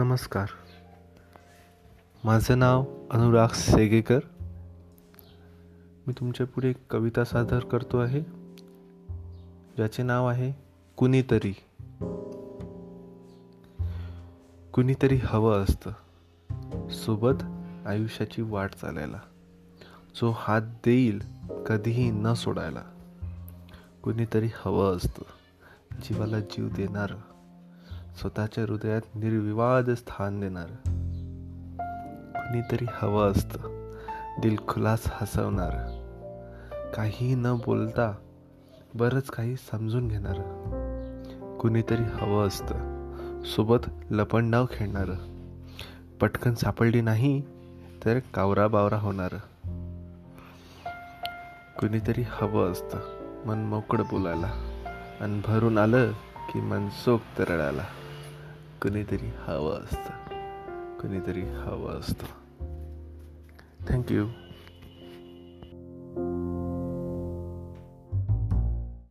नमस्कार. माझं नाव अनुराग सेगेकर. मी तुमच्यापुढे कविता सादर करतो आहे. ज्याचे नाव आहे कुणीतरी. कुणीतरी हवं असतं. सोबत आयुष्याची वाट चालायला. जो हात देईल कधीही न सोडायला. कुणीतरी हवं असतं. जीवाला जीव देणारं. स्वतःच्या हृदयात निर्विवाद स्थान देणार. कुणीतरी हवं असतं. दिलखुलास हसवणार. काही न बोलता बरंच काही समजून घेणार. कुणीतरी हवं असतं. सोबत लपंडाव खेळणार. पटकन सापडली नाही तर कावरा बावरा होणार. कुणीतरी हवं असतं. मन मोकळं बोलायला. आणि भरून आलं की मनसोक्त रडायला. कुणीतरी हवं असतं. कुणीतरी हवं असतं. थँक्यू